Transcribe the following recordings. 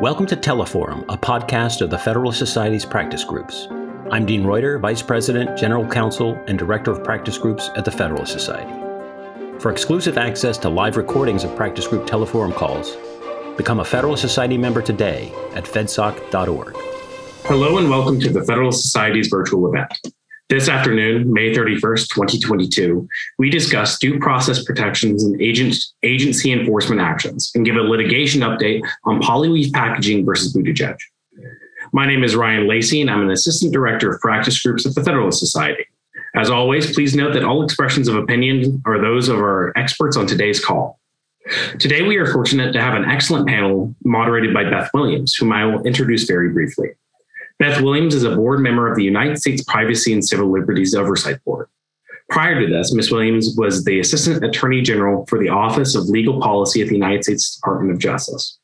Welcome to Teleforum, a podcast of the Federalist Society's practice groups. I'm Dean Reuter, Vice President, General Counsel, and Director of Practice Groups at the Federalist Society. For exclusive access to live recordings of practice group Teleforum calls, become a Federalist Society member today at fedsoc.org. Hello and welcome to the Federalist Society's virtual event. This afternoon, May 31st, 2022, we discuss due process protections and agent, agency enforcement actions and give a litigation update on Polyweave Packaging versus Buttigieg. My name is Ryan Lacey, and I'm an Assistant Director of Practice Groups at the Federalist Society. As always, please note that all expressions of opinion are those of our experts on today's call. Today, we are fortunate to have an excellent panel moderated by Beth Williams, whom I will introduce very briefly. Beth Williams is a board member of the United States Privacy and Civil Liberties Oversight Board. Prior to this, Ms. Williams was the Assistant Attorney General for the Office of Legal Policy at the United States Department of Justice.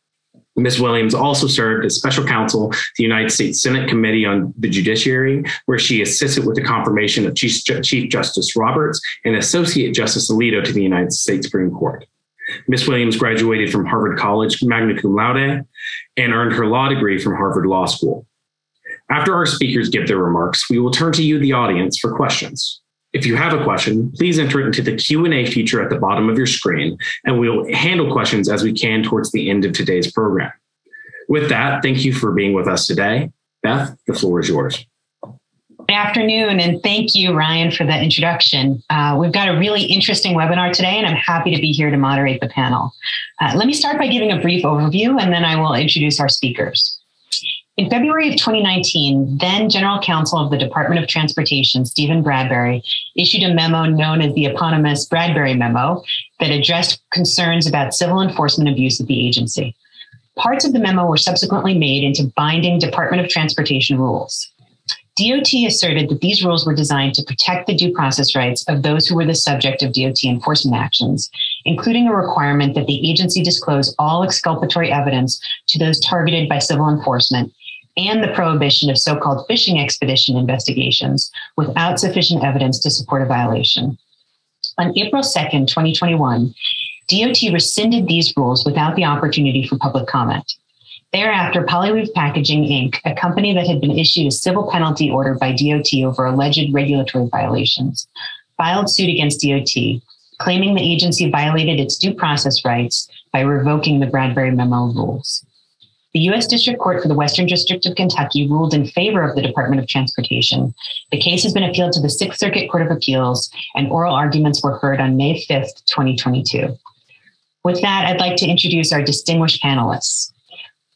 Ms. Williams also served as special counsel to the United States Senate Committee on the Judiciary, where she assisted with the confirmation of Chief, Chief Justice Roberts and Associate Justice Alito to the United States Supreme Court. Ms. Williams graduated from Harvard College magna cum laude and earned her law degree from Harvard Law School. After our speakers give their remarks, we will turn to you, the audience, for questions. If you have a question, please enter it into the Q&A feature at the bottom of your screen, and we'll handle questions as we can towards the end of today's program. With that, thank you for being with us today. Beth, the floor is yours. Good afternoon, and thank you, Ryan, for the introduction. Uh, we've got a really interesting webinar today, and I'm happy to be here to moderate the panel. Uh, let me start by giving a brief overview, and then I will introduce our speakers. In February of 2019, then General Counsel of the Department of Transportation, Stephen Bradbury, issued a memo known as the eponymous Bradbury Memo that addressed concerns about civil enforcement abuse of the agency. Parts of the memo were subsequently made into binding Department of Transportation rules. DOT asserted that these rules were designed to protect the due process rights of those who were the subject of DOT enforcement actions, including a requirement that the agency disclose all exculpatory evidence to those targeted by civil enforcement and the prohibition of so called fishing expedition investigations without sufficient evidence to support a violation. On April 2nd, 2021, DOT rescinded these rules without the opportunity for public comment. Thereafter, Polyweave Packaging Inc., a company that had been issued a civil penalty order by DOT over alleged regulatory violations, filed suit against DOT, claiming the agency violated its due process rights by revoking the Bradbury Memo rules. The U.S. District Court for the Western District of Kentucky ruled in favor of the Department of Transportation. The case has been appealed to the Sixth Circuit Court of Appeals, and oral arguments were heard on May 5th, 2022. With that, I'd like to introduce our distinguished panelists.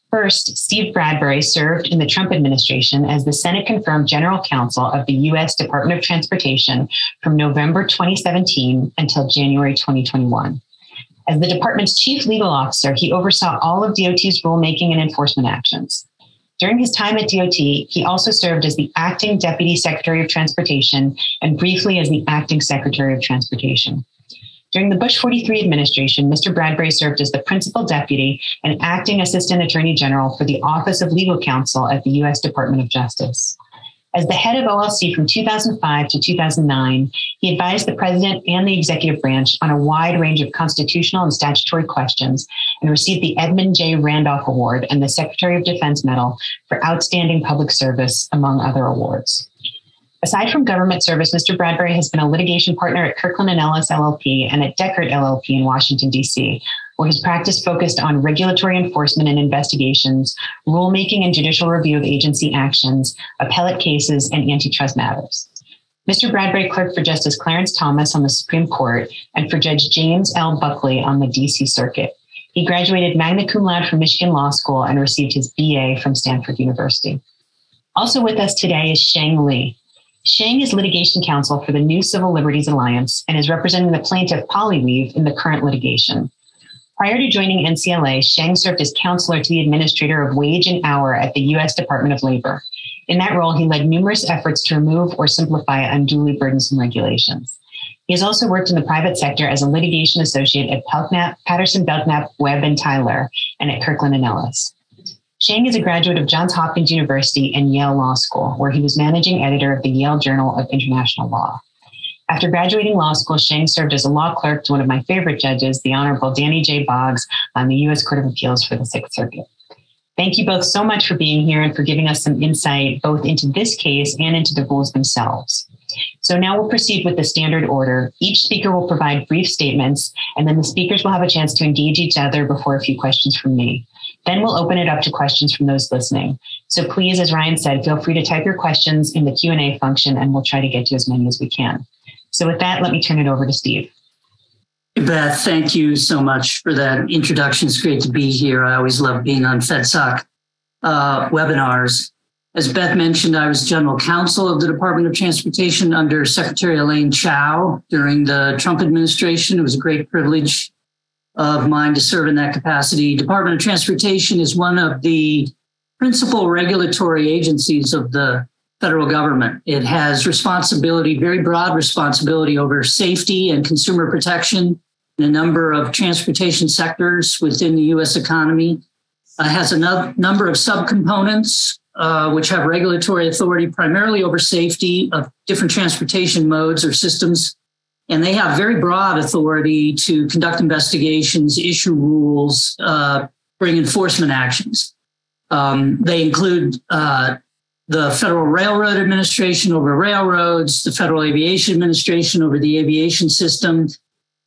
First, Steve Bradbury served in the Trump administration as the Senate confirmed general counsel of the U.S. Department of Transportation from November 2017 until January 2021. As the department's chief legal officer, he oversaw all of DOT's rulemaking and enforcement actions. During his time at DOT, he also served as the acting deputy secretary of transportation and briefly as the acting secretary of transportation. During the Bush 43 administration, Mr. Bradbury served as the principal deputy and acting assistant attorney general for the Office of Legal Counsel at the U.S. Department of Justice. As the head of OLC from 2005 to 2009, he advised the president and the executive branch on a wide range of constitutional and statutory questions and received the Edmund J. Randolph Award and the Secretary of Defense Medal for outstanding public service, among other awards. Aside from government service, Mr. Bradbury has been a litigation partner at Kirkland and Ellis LLP and at Dechert LLP in Washington, D.C., where his practice focused on regulatory enforcement and investigations, rulemaking and judicial review of agency actions, appellate cases, and antitrust matters. Mr. Bradbury clerked for Justice Clarence Thomas on the Supreme Court and for Judge James L. Buckley on the D.C. Circuit. He graduated magna cum laude from Michigan Law School and received his BA from Stanford University. Also with us today is Sheng Li. Sheng is litigation counsel for the New Civil Liberties Alliance and is representing the plaintiff Polyweave in the current litigation. Prior to joining NCLA, Sheng served as counselor to the administrator of wage and hour at the U.S. Department of Labor. In that role, he led numerous efforts to remove or simplify unduly burdensome regulations. He has also worked in the private sector as a litigation associate at Belknap, Patterson, Belknap, Webb, and Tyler, and at Kirkland and Ellis. Sheng is a graduate of Johns Hopkins University and Yale Law School, where he was managing editor of the Yale Journal of International Law. After graduating law school, Sheng served as a law clerk to one of my favorite judges, the Honorable Danny J. Boggs, on the U.S. Court of Appeals for the Sixth Circuit. Thank you both so much for being here and for giving us some insight both into this case and into the rules themselves. So now we'll proceed with the standard order. Each speaker will provide brief statements, and then the speakers will have a chance to engage each other before a few questions from me. Then we'll open it up to questions from those listening. So please, as Ryan said, feel free to type your questions in the Q&A function, and we'll try to get to as many as we can. So with that, let me turn it over to Steve. Beth, thank you so much for that introduction. It's great to be here. I always love being on FedSoc uh, webinars. As Beth mentioned, I was general counsel of the Department of Transportation under Secretary Elaine Chao during the Trump administration. It was a great privilege of mine to serve in that capacity. Department of Transportation is one of the principal regulatory agencies of the federal government. It has responsibility, very broad responsibility over safety and consumer protection in a number of transportation sectors within the US economy. Uh, has a no- number of subcomponents uh, which have regulatory authority primarily over safety of different transportation modes or systems. And they have very broad authority to conduct investigations, issue rules, uh, bring enforcement actions. Um, they include uh, the Federal Railroad Administration over railroads, the Federal Aviation Administration over the aviation system,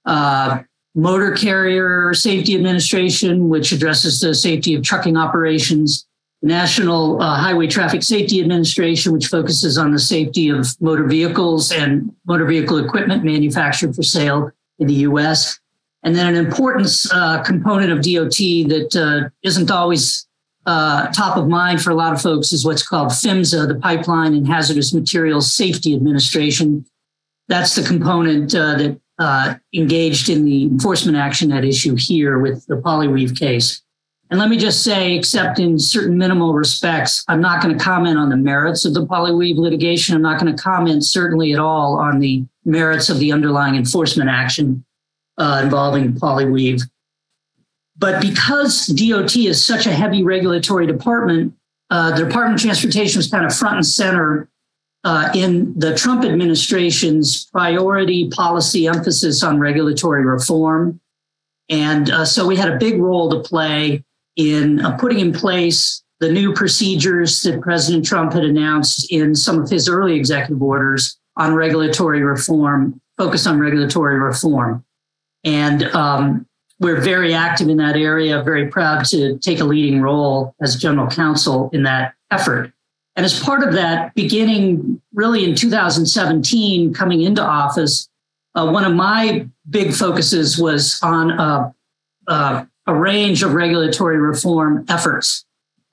uh, Motor Carrier Safety Administration, which addresses the safety of trucking operations, National uh, Highway Traffic Safety Administration, which focuses on the safety of motor vehicles and motor vehicle equipment manufactured for sale in the US. And then an important uh, component of DOT that uh, not always uh, top of mind for a lot of folks is what's called PHMSA, the Pipeline and Hazardous Materials Safety Administration. That's the component uh, that uh, engaged in the enforcement action at issue here with the Polyweave case. And let me just say, except in certain minimal respects, I'm not going to comment on the merits of the Polyweave litigation. I'm not going to comment certainly at all on the merits of the underlying enforcement action uh, involving Polyweave. But because DOT is such a heavy regulatory department, uh, the Department of Transportation was kind of front and center uh, in the Trump administration's priority policy emphasis on regulatory reform. And uh, so we had a big role to play in uh, putting in place the new procedures that President Trump had announced in some of his early executive orders on regulatory reform, focus on regulatory reform. And um, we're very active in that area, very proud to take a leading role as general counsel in that effort. And as part of that, beginning really in 2017, coming into office, uh, one of my big focuses was on a, a, a range of regulatory reform efforts.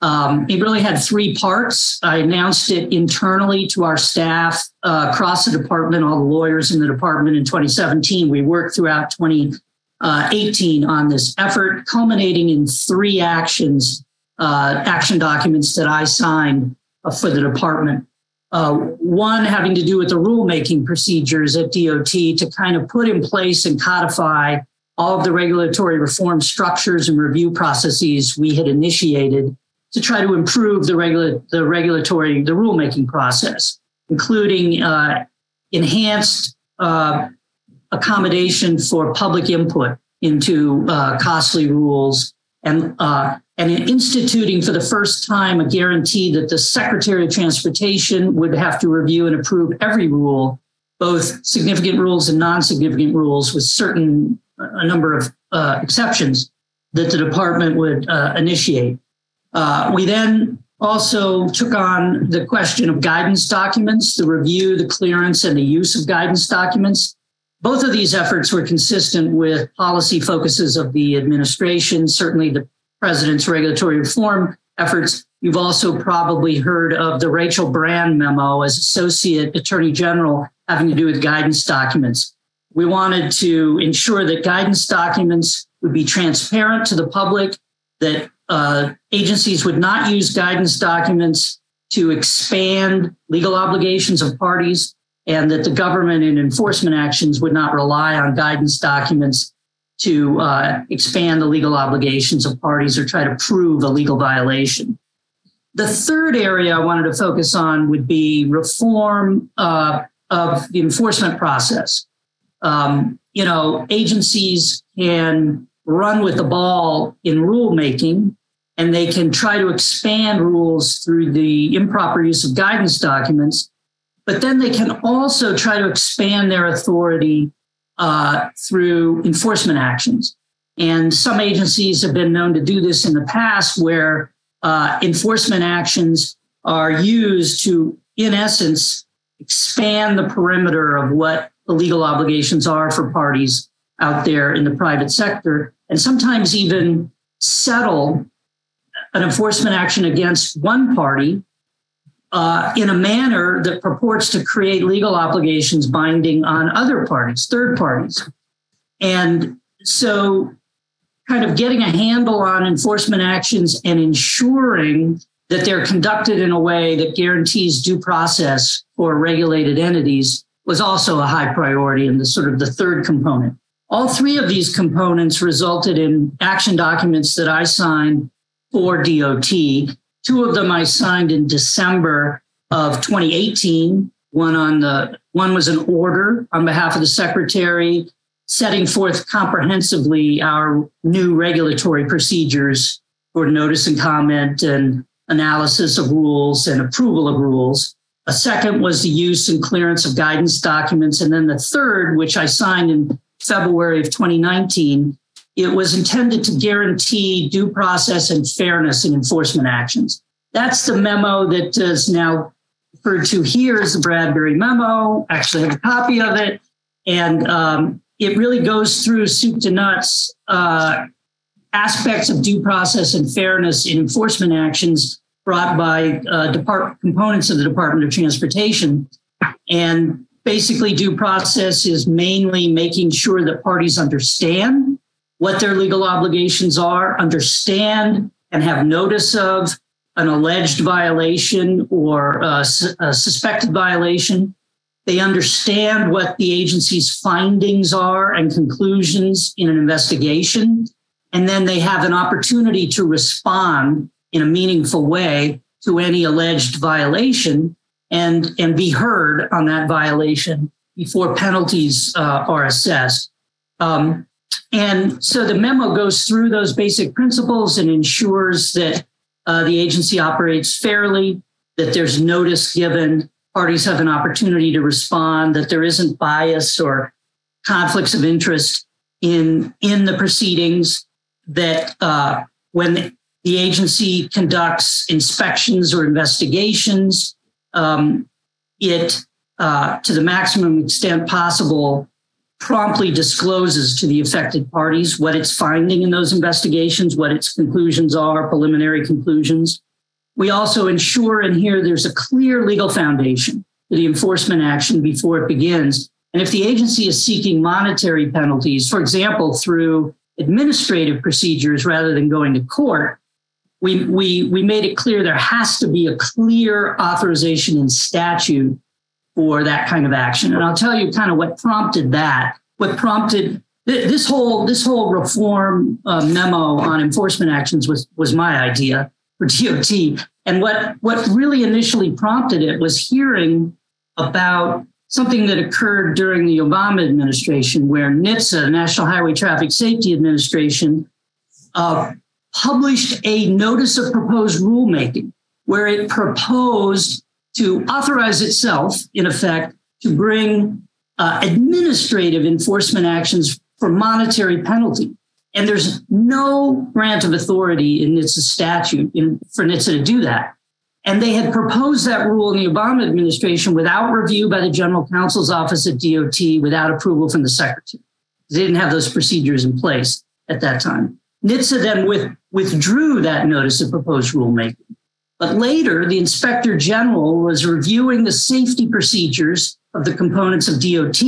Um, it really had three parts. I announced it internally to our staff uh, across the department, all the lawyers in the department in 2017. We worked throughout 20, uh, 18 on this effort, culminating in three actions, uh, action documents that I signed uh, for the department. Uh, one having to do with the rulemaking procedures at DOT to kind of put in place and codify all of the regulatory reform structures and review processes we had initiated to try to improve the, regula- the regulatory, the rulemaking process, including uh, enhanced uh, accommodation for public input into uh, costly rules and uh, and instituting for the first time a guarantee that the Secretary of Transportation would have to review and approve every rule, both significant rules and non-significant rules, with certain a number of uh, exceptions that the department would uh, initiate. Uh, we then also took on the question of guidance documents, the review, the clearance, and the use of guidance documents. Both of these efforts were consistent with policy focuses of the administration, certainly the president's regulatory reform efforts. You've also probably heard of the Rachel Brand memo as Associate Attorney General having to do with guidance documents. We wanted to ensure that guidance documents would be transparent to the public, that uh, agencies would not use guidance documents to expand legal obligations of parties and that the government in enforcement actions would not rely on guidance documents to uh, expand the legal obligations of parties or try to prove a legal violation. The third area I wanted to focus on would be reform uh, of the enforcement process. Um, you know, agencies can run with the ball in rulemaking and they can try to expand rules through the improper use of guidance documents. But then they can also try to expand their authority uh, through enforcement actions. And some agencies have been known to do this in the past, where uh, enforcement actions are used to, in essence, expand the perimeter of what the legal obligations are for parties out there in the private sector, and sometimes even settle an enforcement action against one party uh, in a manner that purports to create legal obligations binding on other parties, third parties. And so, kind of getting a handle on enforcement actions and ensuring that they're conducted in a way that guarantees due process for regulated entities was also a high priority and the sort of the third component. All three of these components resulted in action documents that I signed for DOT. Two of them I signed in December of 2018. One on the one was an order on behalf of the secretary setting forth comprehensively our new regulatory procedures for notice and comment and analysis of rules and approval of rules. A second was the use and clearance of guidance documents. And then the third, which I signed in February of 2019, it was intended to guarantee due process and fairness in enforcement actions. That's the memo that is now referred to here as the Bradbury memo. Actually, have a copy of it. And um, it really goes through soup to nuts uh, aspects of due process and fairness in enforcement actions brought by uh, depart- components of the Department of Transportation. And basically, due process is mainly making sure that parties understand what their legal obligations are, understand and have notice of an alleged violation or a, a suspected violation. They understand what the agency's findings are and conclusions in an investigation and then they have an opportunity to respond in a meaningful way to any alleged violation and, and be heard on that violation before penalties uh, are assessed. Um, and so the memo goes through those basic principles and ensures that uh, the agency operates fairly, that there's notice given, parties have an opportunity to respond, that there isn't bias or conflicts of interest in, in the proceedings, that uh, when the agency conducts inspections or investigations, um, it, uh, to the maximum extent possible, promptly discloses to the affected parties what it's finding in those investigations, what its conclusions are, preliminary conclusions. We also ensure in here there's a clear legal foundation for the enforcement action before it begins. And if the agency is seeking monetary penalties, for example, through administrative procedures rather than going to court, we, we, we made it clear there has to be a clear authorization in statute for that kind of action. And I'll tell you kind of what prompted that. What prompted this whole this whole reform uh, memo on enforcement actions was was my idea for DOT. And what what really initially prompted it was hearing about something that occurred during the Obama administration, where NHTSA, National Highway Traffic Safety Administration, uh, published a notice of proposed rulemaking where it proposed to authorize itself, in effect, to bring uh, administrative enforcement actions for monetary penalty. And there's no grant of authority in NHTSA statute in, for NHTSA to do that. And they had proposed that rule in the Obama administration without review by the general counsel's office at DOT, without approval from the secretary. They didn't have those procedures in place at that time. NHTSA then with, withdrew that notice of proposed rulemaking. But later, the inspector general was reviewing the safety procedures of the components of DOT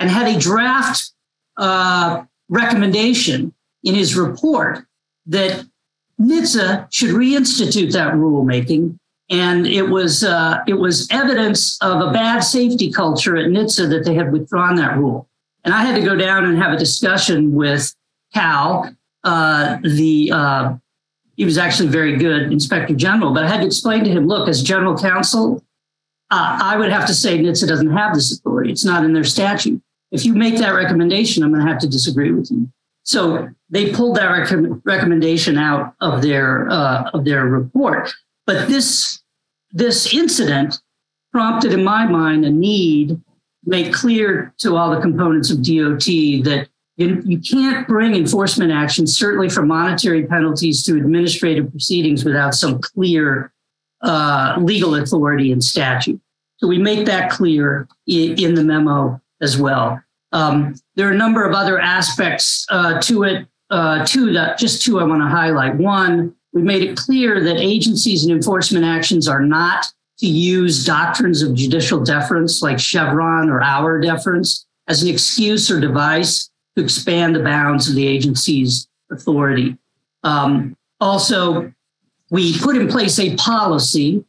and had a draft uh, recommendation in his report that NHTSA should reinstitute that rulemaking. And it was uh, it was evidence of a bad safety culture at NHTSA that they had withdrawn that rule. And I had to go down and have a discussion with Cal, uh, the uh, he was actually very good inspector general, but I had to explain to him, look, as general counsel, uh, I would have to say NHTSA doesn't have this authority. It's not in their statute. If you make that recommendation, I'm going to have to disagree with you. So they pulled that rec- recommendation out of their uh, of their report. But this this incident prompted, in my mind, a need to make clear to all the components of DOT that you, you can't bring enforcement action, certainly for monetary penalties to administrative proceedings, without some clear uh, legal authority and statute. So we make that clear in, in the memo as well. Um, there are a number of other aspects uh, to it, uh, two that just two I want to highlight. One, we made it clear that agencies and enforcement actions are not to use doctrines of judicial deference like Chevron or Auer deference as an excuse or device to expand the bounds of the agency's authority. Um, also, we put in place a policy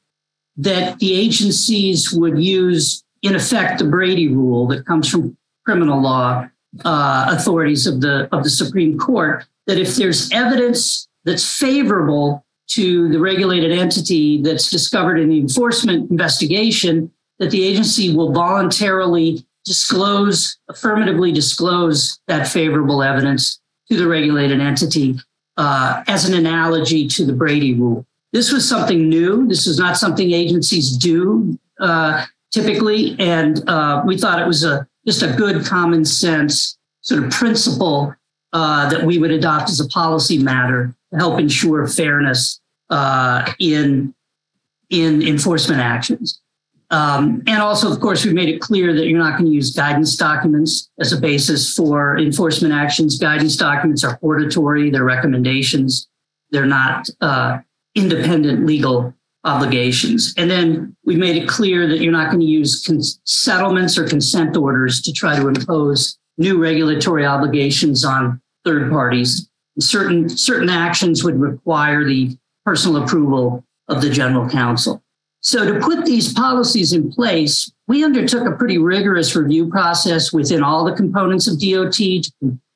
that the agencies would use, in effect, the Brady rule that comes from criminal law uh, authorities of the of the Supreme Court that if there's evidence that's favorable to the regulated entity that's discovered in the enforcement investigation, that the agency will voluntarily disclose, affirmatively disclose that favorable evidence to the regulated entity uh, as an analogy to the Brady rule. This was something new. This is not something agencies do uh, typically, and uh, we thought it was a just a good common sense sort of principle uh, that we would adopt as a policy matter to help ensure fairness uh, in in enforcement actions. Um, and also, of course, we've made it clear that you're not going to use guidance documents as a basis for enforcement actions. Guidance documents are hortatory, they're recommendations, they're not uh, independent legal obligations. And then we've made it clear that you're not going to use settlements or consent orders to try to impose new regulatory obligations on third parties. Certain, certain actions would require the personal approval of the general counsel. So, to put these policies in place, we undertook a pretty rigorous review process within all the components of DOT to,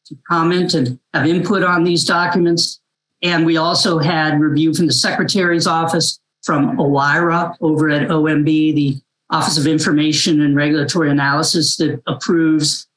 to comment and have input on these documents. And we also had review from the Secretary's office from OIRA over at OMB, the Office of Information and Regulatory Analysis that approves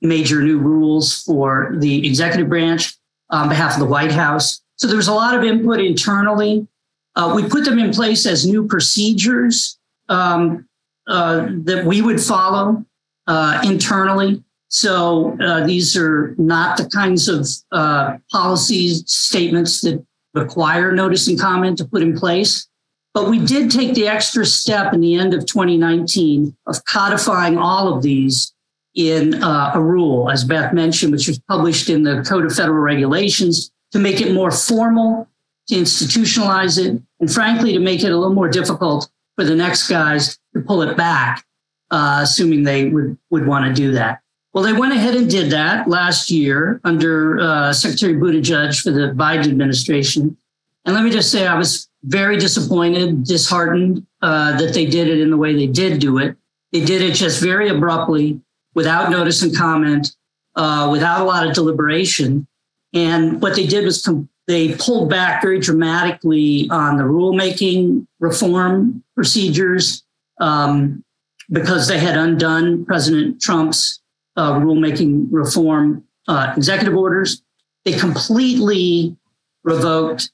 major new rules for the executive branch on behalf of the White House. So there was a lot of input internally. Uh, we put them in place as new procedures um, uh, that we would follow uh, internally. So uh, these are not the kinds of uh, policy statements that require notice and comment to put in place. But we did take the extra step in the end of 2019 of codifying all of these in uh, a rule, as Beth mentioned, which was published in the Code of Federal Regulations to make it more formal, to institutionalize it, and frankly, to make it a little more difficult for the next guys to pull it back, uh, assuming they would, would want to do that. Well, they went ahead and did that last year under uh, Secretary Buttigieg for the Biden administration. And let me just say, I was very disappointed, disheartened uh, that they did it in the way they did do it. They did it just very abruptly, without notice and comment, uh, without a lot of deliberation. And what they did was com- they pulled back very dramatically on the rulemaking reform procedures um, because they had undone President Trump's uh, rulemaking reform uh, executive orders. They completely revoked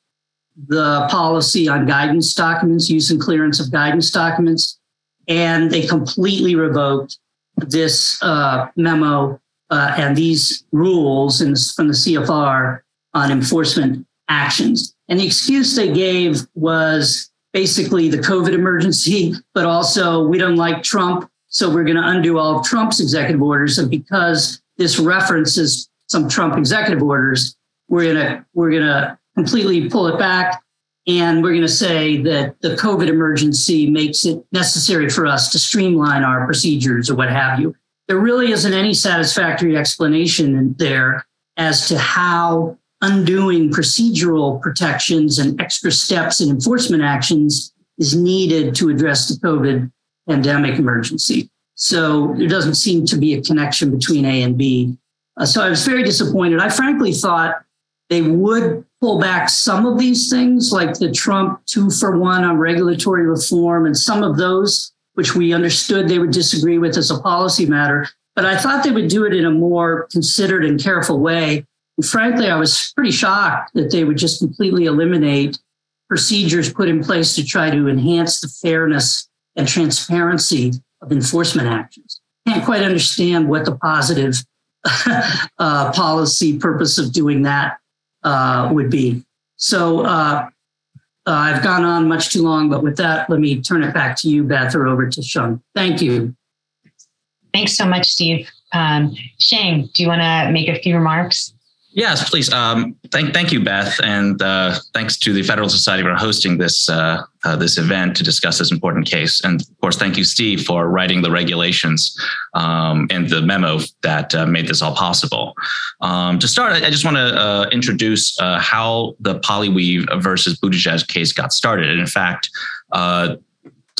the policy on guidance documents, use and clearance of guidance documents, and they completely revoked this uh, memo uh, and these rules in, from the CFR on enforcement actions. And the excuse they gave was basically the COVID emergency, but also we don't like Trump, so we're going to undo all of Trump's executive orders. And because this references some Trump executive orders, we're gonna we're gonna completely pull it back. And we're going to say that the COVID emergency makes it necessary for us to streamline our procedures or what have you. There really isn't any satisfactory explanation there as to how undoing procedural protections and extra steps in enforcement actions is needed to address the COVID pandemic emergency. So there doesn't seem to be a connection between A and B. Uh, so I was very disappointed. I frankly thought they would pull back some of these things, like the Trump two for one on regulatory reform, and some of those, which we understood they would disagree with as a policy matter. But I thought they would do it in a more considered and careful way. Frankly, I was pretty shocked that they would just completely eliminate procedures put in place to try to enhance the fairness and transparency of enforcement actions. Can't quite understand what the positive uh, policy purpose of doing that uh, would be. So uh, uh, I've gone on much too long, but with that, let me turn it back to you, Beth, or over to Sean. Thank you. Thanks so much, Steve. Um, Sheng, do you want to make a few remarks? Yes, please. Um, thank, thank you, Beth, and uh, thanks to the Federal Society for hosting this uh, uh, this event to discuss this important case. And of course, thank you, Steve, for writing the regulations um, and the memo that uh, made this all possible. Um, to start, I just want to uh, introduce uh, how the Polyweave versus Buttigieg case got started. And in fact,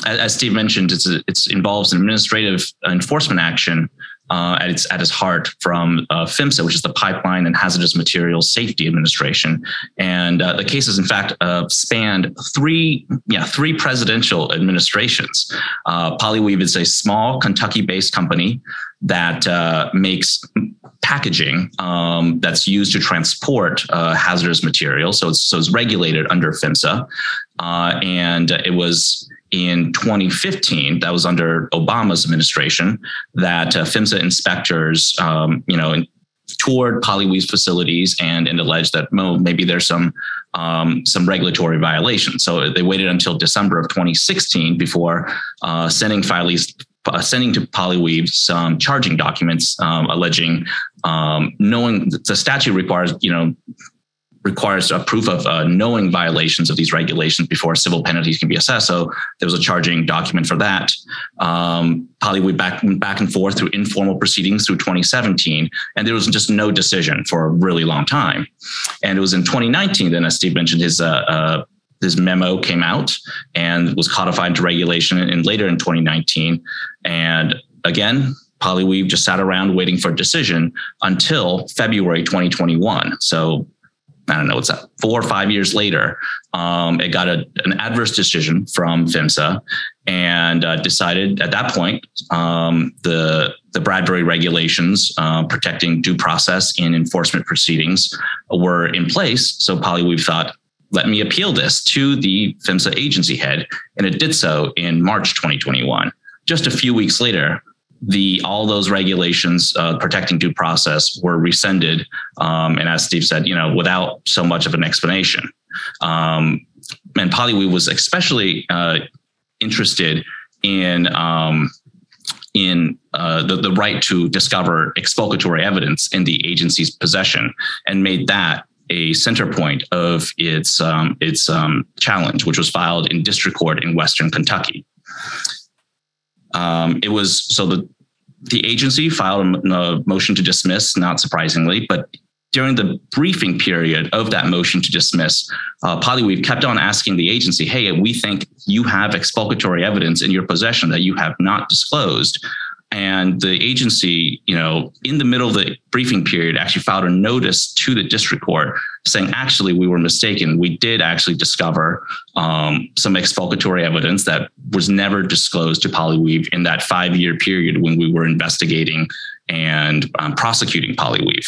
as Steve mentioned, it's, it's involves an administrative enforcement action uh, at its at its heart from uh, PHMSA, which is the Pipeline and Hazardous Materials Safety Administration, and uh, the cases, in fact, uh, spanned three yeah three presidential administrations. Uh, Polyweave is a small Kentucky-based company that uh, makes packaging um, that's used to transport hazardous materials. So it's, so it's regulated under PHMSA, and it was in 2015, that was under Obama's administration, that uh, PHMSA inspectors, um, you know, toured Polyweave's facilities and, and alleged that well, maybe there's some um, some regulatory violations. So they waited until December of 2016 before uh, sending filings. Uh, sending to Polyweave some charging documents um, alleging um, knowing the statute requires you know requires a proof of uh, knowing violations of these regulations before civil penalties can be assessed. So there was a charging document for that. Um, Polyweave back back and forth through informal proceedings through 2017, and there was just no decision for a really long time. And it was in 2019 then, as Steve mentioned, his uh, uh, his memo came out and was codified into regulation, and later in 2019, and again. Polyweave just sat around waiting for a decision until February 2021. So I don't know, what's that, four or five years later, um, it got a, an adverse decision from PHMSA and uh, decided at that point um, the, the Bradbury regulations uh, protecting due process in enforcement proceedings were in place. So Polyweave thought, let me appeal this to the PHMSA agency head. And it did so in March 2021. Just a few weeks later, the all those regulations uh, protecting due process were rescinded, um, and as Steve said, you know, without so much of an explanation. Um, and Polyweave was especially uh, interested in um, in uh, the, the right to discover exculpatory evidence in the agency's possession, and made that a center point of its um, its um, challenge, which was filed in district court in Western Kentucky. Um, it was so the the agency filed a, motion to dismiss, not surprisingly, but during the briefing period of that motion to dismiss, uh, Polyweave kept on asking the agency, "Hey, we think you have exculpatory evidence in your possession that you have not disclosed." And the agency, you know, in the middle of the briefing period, actually filed a notice to the district court saying, actually, we were mistaken. We did actually discover um, some exculpatory evidence that was never disclosed to Polyweave in that five year period when we were investigating and um, prosecuting Polyweave.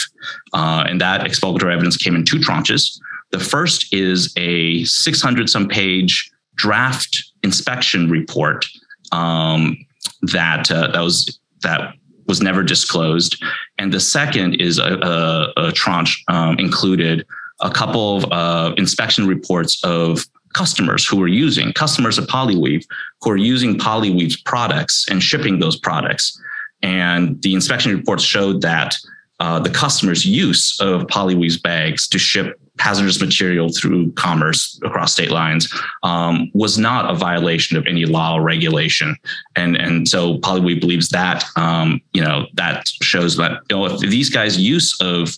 Uh, and that exculpatory evidence came in two tranches. The first is a 600 some page draft inspection report um, that uh, that was that was never disclosed, and the second is a, a, a tranche um, included a couple of uh, inspection reports of customers who were using customers of Polyweave who are using Polyweave's products and shipping those products, and the inspection reports showed that uh, the customer's use of Polyweave's bags to ship hazardous material through commerce across state lines um, was not a violation of any law or regulation. And, and so Polyweave believes that, um, you know, that shows that, you know, if these guys' use of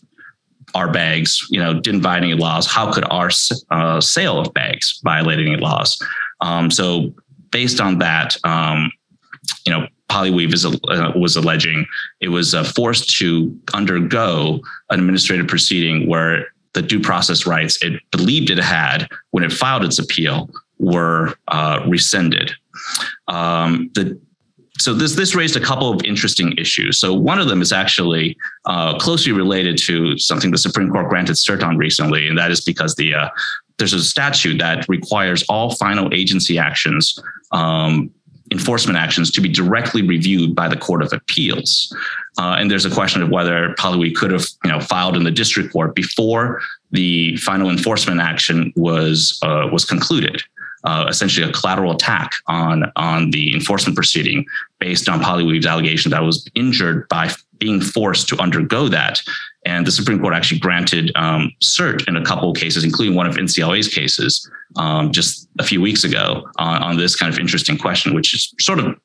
our bags, you know, didn't violate any laws, how could our uh, sale of bags violate any laws? Um, so based on that, um, you know, Polyweave is, uh, was alleging it was uh, forced to undergo an administrative proceeding where the due process rights it believed it had when it filed its appeal were uh, rescinded. Um, the so this this raised a couple of interesting issues. So one of them is actually uh, closely related to something the Supreme Court granted cert on recently, and that is because the uh, there's a statute that requires all final agency actions, um, enforcement actions, to be directly reviewed by the Court of Appeals. Uh, and there's a question of whether Polyweave could have you know filed in the district court before the final enforcement action was uh, was concluded uh, essentially a collateral attack on on the enforcement proceeding based on Weave's allegation that I was injured by being forced to undergo that. And the Supreme Court actually granted um, cert in a couple of cases, including one of NCLA's cases um, just a few weeks ago on, on, this kind of interesting question, which is sort of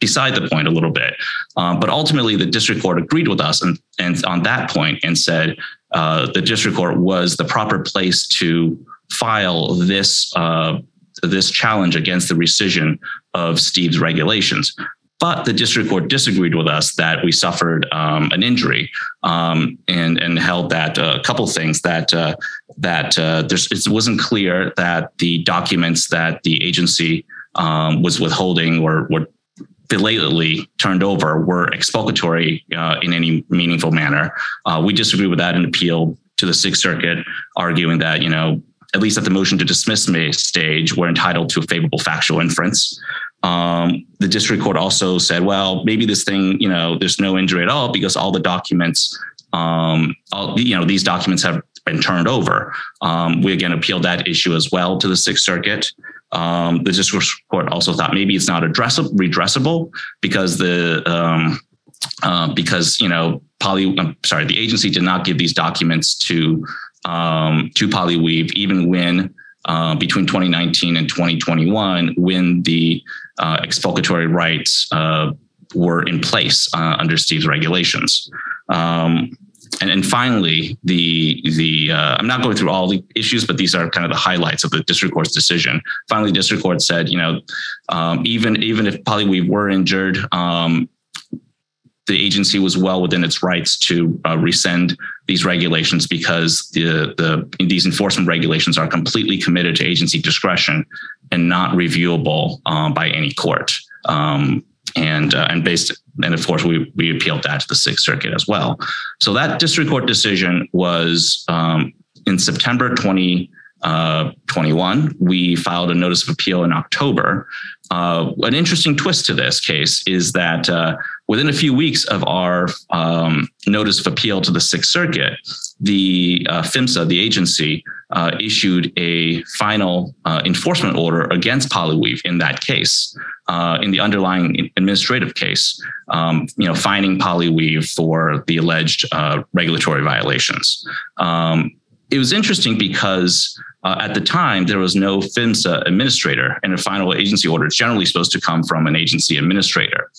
beside the point a little bit. Um, but ultimately, the district court agreed with us and, and on that point and said uh, the district court was the proper place to file this uh, this challenge against the rescission of Steve's regulations. But the district court disagreed with us that we suffered um, an injury um, and and held that uh, a couple things that uh, that uh, it wasn't clear that the documents that the agency um, was withholding or were belatedly turned over were exculpatory uh, in any meaningful manner. Uh, we disagree with that and appealed to the Sixth Circuit, arguing that you know at least at the motion to dismiss stage, we're entitled to a favorable factual inference. Um, the district court also said, well, maybe this thing, you know, there's no injury at all because all the documents, um, all, you know, these documents have been turned over. Um, we again appealed that issue as well to the Sixth Circuit. Um, the district court also thought maybe it's not addressable, redressable because the um, uh, because you know poly I'm sorry the agency did not give these documents to um, to Polyweave, even when uh, between 2019 and 2021, when the uh, rights uh, were in place uh, under Steve's regulations. Um, and, and finally, the the uh, I'm not going through all the issues, but these are kind of the highlights of the district court's decision. Finally, district court said, you know, um, even even if Polyweave were injured, um, the agency was well within its rights to uh, rescind these regulations because the, the these enforcement regulations are completely committed to agency discretion and not reviewable um, by any court. Um, and uh, and based and of course we we appealed that to the Sixth Circuit as well. So that district court decision was um, in September 20. Uh, we filed a notice of appeal in October. Uh, an interesting twist to this case is that uh, within a few weeks of our um, notice of appeal to the Sixth Circuit, the uh, PHMSA, the agency, uh, issued a final uh, enforcement order against Polyweave in that case, uh, in the underlying administrative case, um, you know, fining Polyweave for the alleged uh, regulatory violations. Um, it was interesting because uh, at the time, there was no PHMSA administrator, and a final agency order is generally supposed to come from an agency administrator.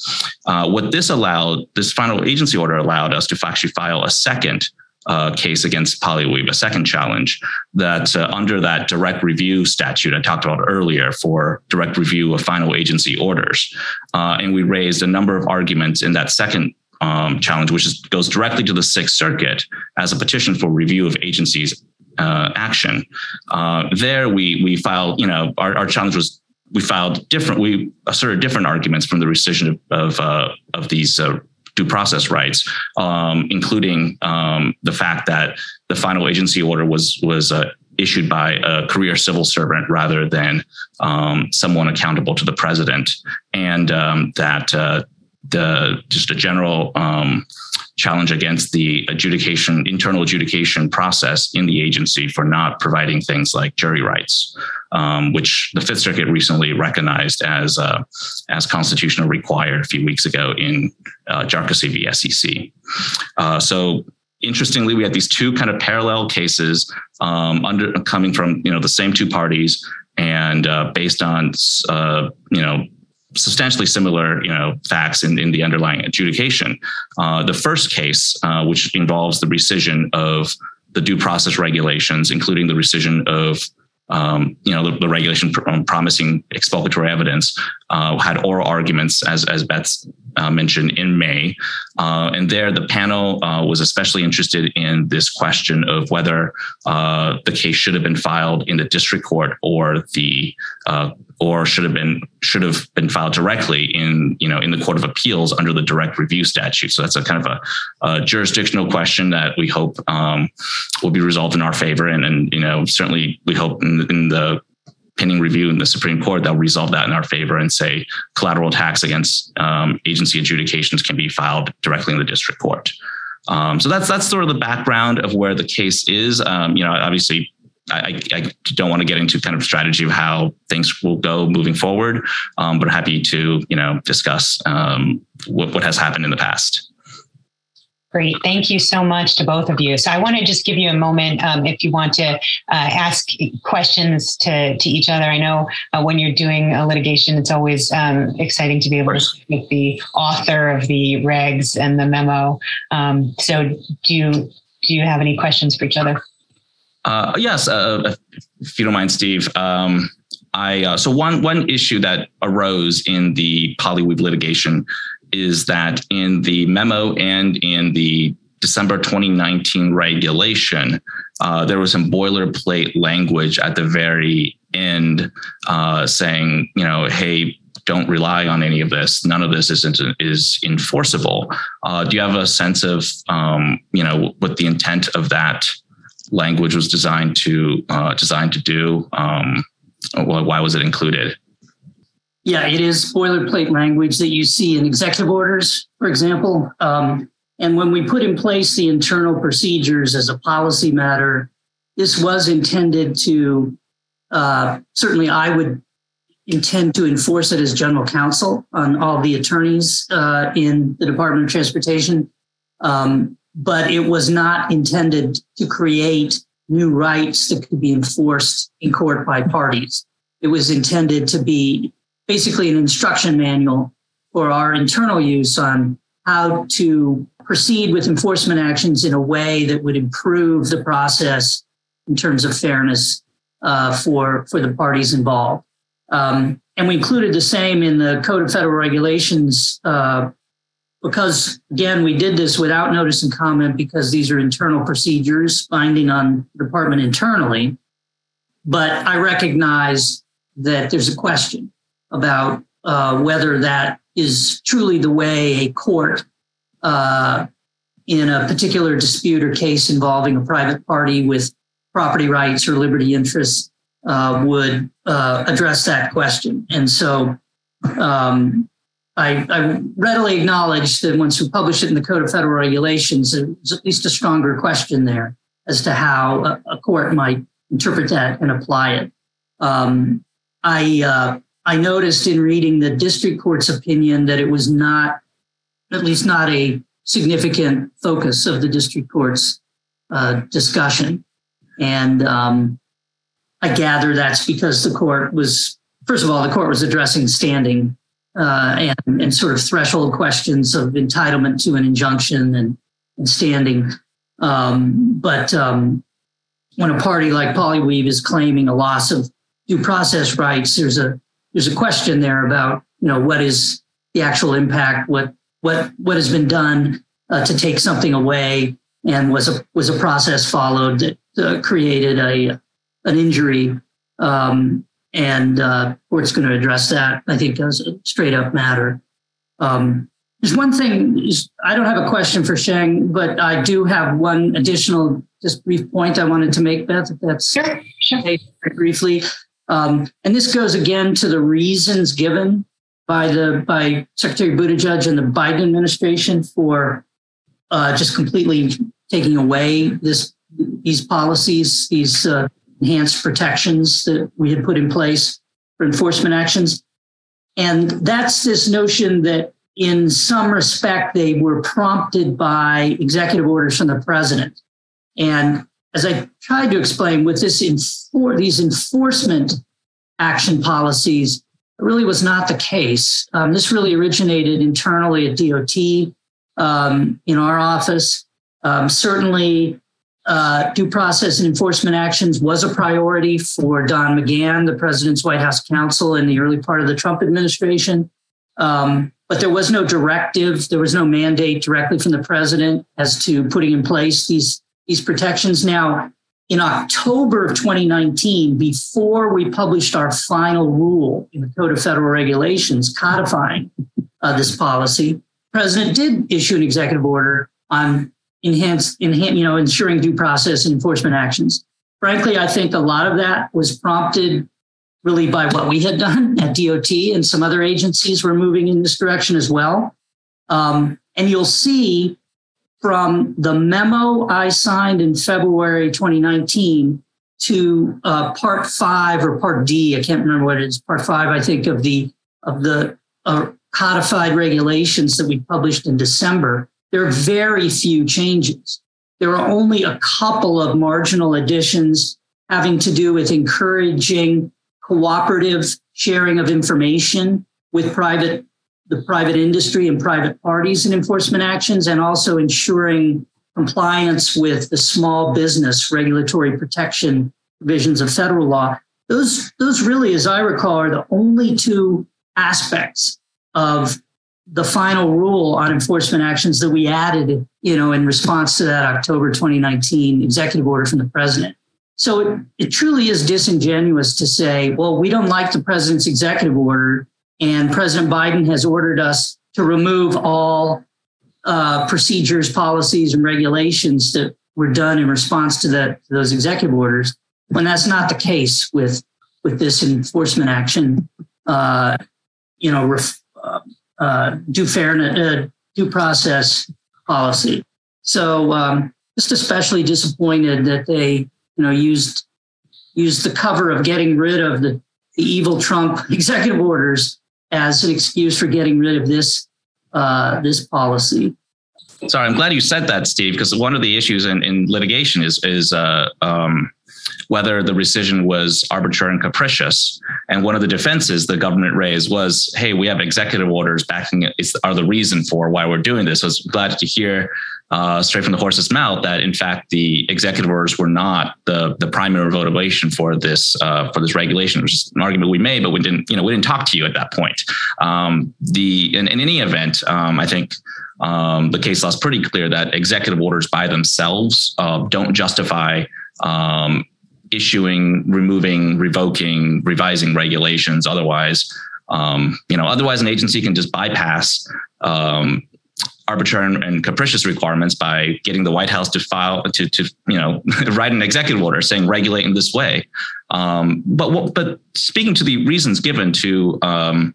Uh, what this allowed, this final agency order allowed us to actually file a second uh, case against Polyweave, a second challenge that uh, under that direct review statute I talked about earlier for direct review of final agency orders. Uh, and we raised a number of arguments in that second um, challenge, which is, goes directly to the Sixth Circuit as a petition for review of agencies uh, action. Uh, there, we we filed. You know, our, our challenge was we filed different. We asserted different arguments from the rescission of of, uh, of these uh, due process rights, um, including um, the fact that the final agency order was was uh, issued by a career civil servant rather than um, someone accountable to the president, and um, that uh, the just a general um, challenge against the adjudication, internal adjudication process in the agency for not providing things like jury rights, um, which the Fifth Circuit recently recognized as uh, as constitutional required a few weeks ago in uh, Jarkesy v. SEC. Uh, so interestingly, we had these two kind of parallel cases um, under coming from you know the same two parties and uh, based on uh, you know substantially similar, you know, facts in, in the underlying adjudication. Uh, the first case, uh, which involves the rescission of the due process regulations, including the rescission of um, you know, the, the regulation pr- um, promising exculpatory evidence uh, had oral arguments, as as Beth uh, mentioned in May, uh, and there the panel uh, was especially interested in this question of whether uh, the case should have been filed in the district court or the uh, or should have been should have been filed directly in you know in the court of appeals under the direct review statute. So that's a kind of a, a jurisdictional question that we hope um, will be resolved in our favor. And and you know certainly we hope in, in the pending review in the Supreme Court that will resolve that in our favor and say collateral attacks against um, agency adjudications can be filed directly in the district court. Um, so that's that's sort of the background of where the case is. Um, you know, obviously, I, I, don't want to get into kind of strategy of how things will go moving forward, um, but happy to you know discuss um, what, what has happened in the past. Great. Thank you so much to both of you. So I want to just give you a moment um, if you want to uh, ask questions to, to each other. I know uh, when you're doing a litigation, it's always um, exciting to be able to speak with the author of the regs and the memo. Um, so do you, do you have any questions for each other? Uh, yes, uh, if you don't mind, Steve. Um, I uh, so one one issue that arose in the Polyweave litigation is that in the memo and in the December 2019 regulation, uh, there was some boilerplate language at the very end uh, saying, you know, hey, don't rely on any of this. None of this is is enforceable. Uh, do you have a sense of, um, you know, what the intent of that language was designed to uh, designed to do? Um, why was it included? Yeah, it is boilerplate language that you see in executive orders, for example. Um, and when we put in place the internal procedures as a policy matter, this was intended to, uh, certainly, I would intend to enforce it as general counsel on all the attorneys uh, in the Department of Transportation. Um, but it was not intended to create new rights that could be enforced in court by parties. It was intended to be basically an instruction manual for our internal use on how to proceed with enforcement actions in a way that would improve the process in terms of fairness uh, for, for the parties involved. Um, and we included the same in the Code of Federal Regulations uh, because, again, we did this without notice and comment because these are internal procedures binding on the department internally. But I recognize that there's a question about uh, whether that is truly the way a court uh, in a particular dispute or case involving a private party with property rights or liberty interests uh, would uh, address that question. And so um, I, I, readily acknowledge that once we publish it in the Code of Federal Regulations, there's at least a stronger question there as to how a, a court might interpret that and apply it. Um, I uh, I noticed in reading the district court's opinion that it was not, at least not a significant focus of the district court's uh, discussion. And um, I gather that's because the court was, first of all, the court was addressing standing uh, and, and, sort of threshold questions of entitlement to an injunction and, and standing. Um, but um, when a party like Polyweave is claiming a loss of due process rights, there's a there's a question there about you know what is the actual impact, what what what has been done uh, to take something away, and was a was a process followed that uh, created a an injury, um, and uh, court's going to address that. I think as a straight up matter. Um, there's one thing I don't have a question for Sheng, but I do have one additional just brief point I wanted to make, Beth. If that's sure, sure. briefly. Um, and this goes again to the reasons given by the by Secretary Buttigieg and the Biden administration for uh, just completely taking away this these policies, these uh, enhanced protections that we had put in place for enforcement actions. And that's this notion that in some respect they were prompted by executive orders from the president. And as I tried to explain, with this enfor- these enforcement action policies, really was not the case. Um, this really originated internally at DOT um, in our office. Um, certainly, uh, due process and enforcement actions was a priority for Don McGahn, the president's White House counsel in the early part of the Trump administration. Um, but there was no directive, there was no mandate directly from the president as to putting in place these these protections. Now, in October of 2019, before we published our final rule in the Code of Federal Regulations codifying uh, this policy, President did issue an executive order on enhanced, enhan- you know, ensuring due process and enforcement actions. Frankly, I think a lot of that was prompted really by what we had done at DOT, and some other agencies were moving in this direction as well. Um, and you'll see from the memo I signed in February 2019 to uh, part five or part D, I can't remember what it is, part five, I think, of the of the uh, codified regulations that we published in December. There are very few changes. There are only a couple of marginal additions having to do with encouraging cooperative sharing of information with private the private industry and private parties in enforcement actions and also ensuring compliance with the small business regulatory protection provisions of federal law. Those those really as i recall are the only two aspects of the final rule on enforcement actions that we added you know in response to that october 2019 executive order from the president. So it, it truly is disingenuous to say well we don't like the president's executive order and President Biden has ordered us to remove all uh, procedures, policies, and regulations that were done in response to to those executive orders. When that's not the case with with this enforcement action, uh, you know, ref, uh, uh due fairness, uh, due process policy. So, um, just especially disappointed that they, you know, used used the cover of getting rid of the, the evil Trump executive orders as an excuse for getting rid of this uh, this policy. Sorry, I'm glad you said that, Steve, because one of the issues in, in litigation is is uh, um, whether the rescission was arbitrary and capricious. And one of the defenses the government raised was, "Hey, we have executive orders backing it. Is are the reason for why we're doing this." I was glad to hear uh, straight from the horse's mouth that in fact the executive orders were not the the primary motivation for this uh, for this regulation, which is an argument we made, but we didn't you know we didn't talk to you at that point. Um, the in, in, any event, um, I think. Um, the case law is pretty clear that executive orders by themselves uh, don't justify um, issuing, removing, revoking, revising regulations. Otherwise, um, you know, otherwise an agency can just bypass um, arbitrary and capricious requirements by getting the White House to file to to you know write an executive order saying regulate in this way. Um, but but speaking to the reasons given to um,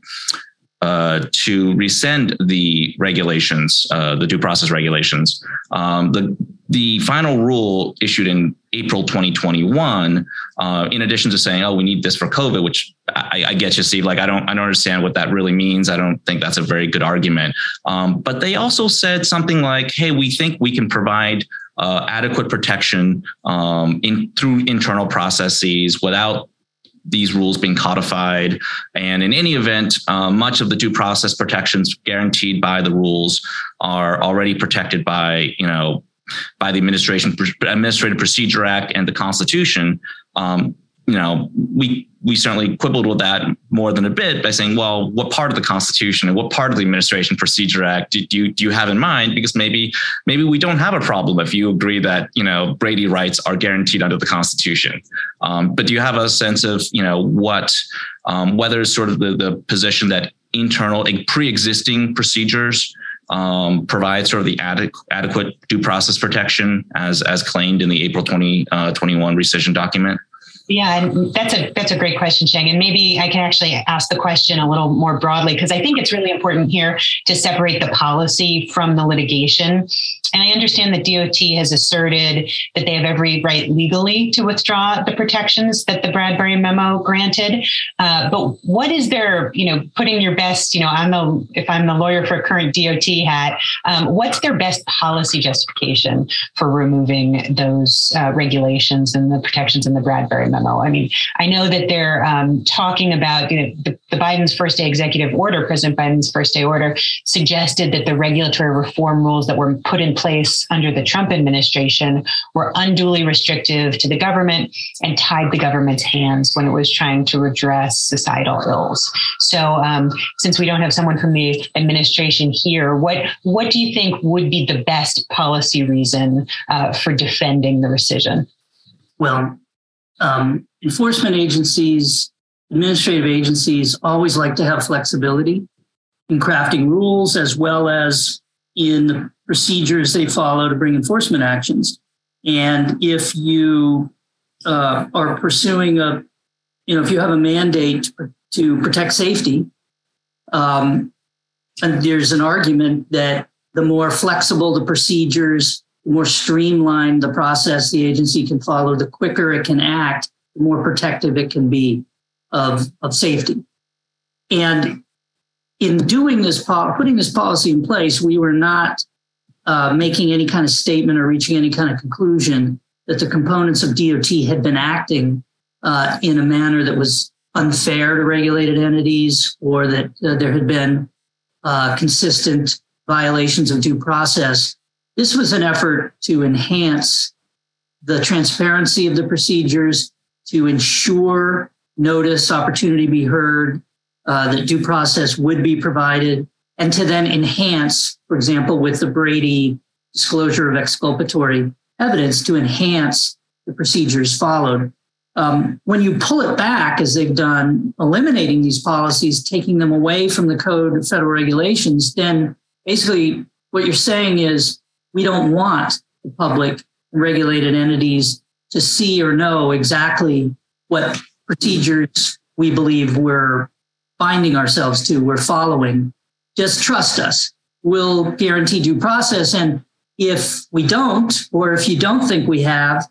uh, to rescind the regulations, uh, the due process regulations. Um, the the final rule issued in April 2021, uh, in addition to saying, "Oh, we need this for COVID," which I, I, get you, Steve. Like, I don't, I don't understand what that really means. I don't think that's a very good argument. Um, but they also said something like, "Hey, we think we can provide." Uh, adequate protection um, in through internal processes without these rules being codified. And in any event, uh, much of the due process protections guaranteed by the rules are already protected by, you know, by the Administration Administrative Procedure Act and the Constitution. Um, you know, we we certainly quibbled with that more than a bit by saying, well, what part of the Constitution and what part of the Administration Procedure Act do, you do you have in mind? Because maybe maybe we don't have a problem if you agree that you know Brady rights are guaranteed under the Constitution. Um, but do you have a sense of you know what um, whether sort of the, the position that internal pre-existing procedures um, provide sort of the adequate, adequate due process protection as as claimed in the April 2021 uh, rescission document? Yeah, that's a that's a great question, Sheng. And maybe I can actually ask the question a little more broadly because I think it's really important here to separate the policy from the litigation. And I understand that DOT has asserted that they have every right legally to withdraw the protections that the Bradbury memo granted. Uh, but what is their, you know, putting your best, you know, I'm the if I'm the lawyer for a current DOT hat, um, what's their best policy justification for removing those uh, regulations and the protections in the Bradbury memo? I mean, I know that they're um, talking about, you know, the, the Biden's first day executive order, President Biden's first day order, suggested that the regulatory reform rules that were put in place under the Trump administration were unduly restrictive to the government and tied the government's hands when it was trying to redress societal ills. So, um, since we don't have someone from the administration here, what what do you think would be the best policy reason uh, for defending the rescission? well, um, enforcement agencies, administrative agencies always like to have flexibility in crafting rules as well as in the procedures they follow to bring enforcement actions. And if you uh, are pursuing a, you know, if you have a mandate to protect safety, um, and there's an argument that the more flexible the procedures, the more streamlined the process the agency can follow, the quicker it can act, the more protective it can be of, of safety. And in doing this, putting this policy in place, we were not uh, making any kind of statement or reaching any kind of conclusion that the components of DOT had been acting uh, in a manner that was unfair to regulated entities or that uh, there had been uh, consistent violations of due process. This was an effort to enhance the transparency of the procedures, to ensure notice, opportunity to be heard, uh, that due process would be provided, and to then enhance, for example, with the Brady disclosure of exculpatory evidence, to enhance the procedures followed. Um, when you pull it back, as they've done, eliminating these policies, taking them away from the code of federal regulations, then basically what you're saying is we don't want the public regulated entities to see or know exactly what procedures we believe we're binding ourselves to, we're following. Just trust us. We'll guarantee due process. And if we don't, or if you don't think we have,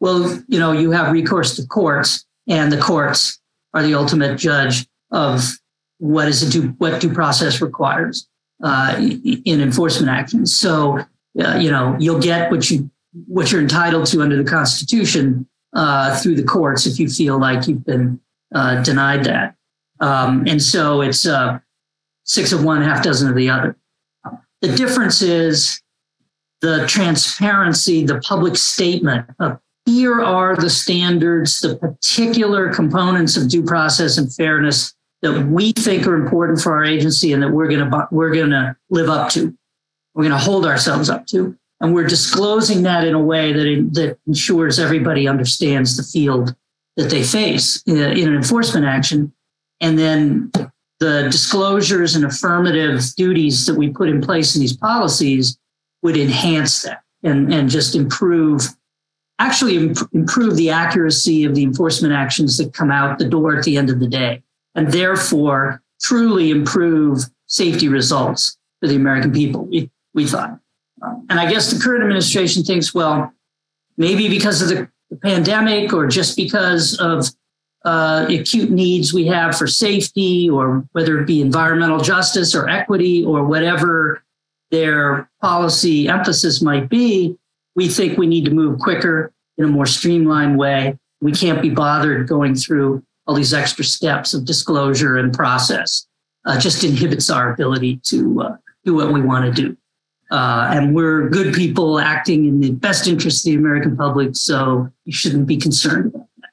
well, you know, you have recourse to courts, and the courts are the ultimate judge of what is due, what due process requires uh, in enforcement actions. So, uh, you know, you'll get what you what you're entitled to under the Constitution uh, through the courts if you feel like you've been uh, denied that. Um, and so it's uh, six of one, half dozen of the other. The difference is the transparency, the public statement of here are the standards, the particular components of due process and fairness that we think are important for our agency and that we're going to we're going to live up to. We're going to hold ourselves up to. And we're disclosing that in a way that that ensures everybody understands the field that they face in, in an enforcement action. And then the disclosures and affirmative duties that we put in place in these policies would enhance that and, and just improve actually imp- improve the accuracy of the enforcement actions that come out the door at the end of the day and therefore truly improve safety results for the american people we thought and I guess the current administration thinks, well, maybe because of the, pandemic or just because of uh, acute needs we have for safety, or whether it be environmental justice or equity or whatever their policy emphasis might be, we think we need to move quicker in a more streamlined way. We can't be bothered going through all these extra steps of disclosure and process. Uh, just inhibits our ability to uh, do what we want to do. Uh, and we're good people acting in the best interest of the American public. So you shouldn't be concerned about that.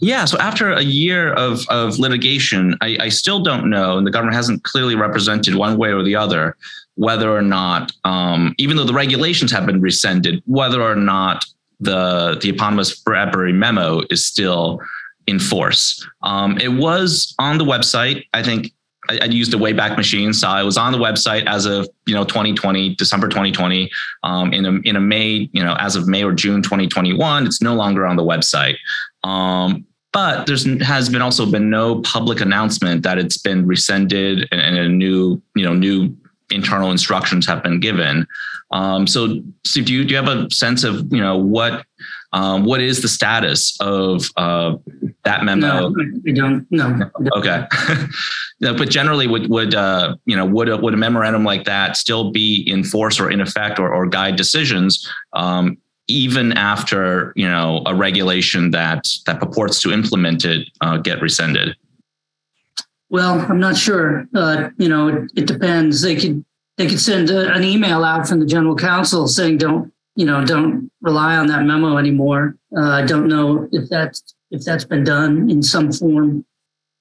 Yeah. So after a year of, of litigation, I, I still don't know, and the government hasn't clearly represented one way or the other whether or not, um, even though the regulations have been rescinded, whether or not the the eponymous Bradbury memo is still in force. Um, it was on the website. I think I, used a Wayback Machine, so I was on the website as of you know 2020, December 2020. Um, in a in a May, you know, as of May or June 2021, it's no longer on the website. Um, but there's has been also been no public announcement that it's been rescinded and, and a new you know new internal instructions have been given. Um, so, Steve, do you do you have a sense of you know what um, what is the status of uh, that memo? No, I don't. No. Okay. but generally, would would uh, you know would a, would a memorandum like that still be in force or in effect or, or guide decisions? Um, even after you know a regulation that that purports to implement it uh, get rescinded well i'm not sure uh, you know it, it, depends they could they could send a, an email out from the general counsel saying don't you know don't rely on that memo anymore uh, i don't know if that's if that's been done in some form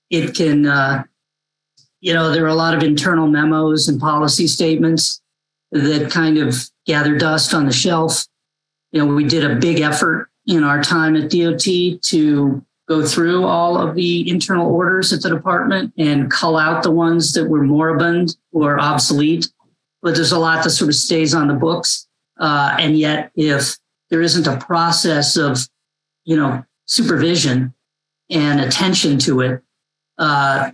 it can uh, you know there are a lot of internal memos and policy statements that kind of gather dust on the shelf you know we did a big effort in our time at DOT to go through all of the internal orders at the department and cull out the ones that were moribund or obsolete. But there's a lot that sort of stays on the books. Uh, and yet, if there isn't a process of, you know, supervision and attention to it, uh,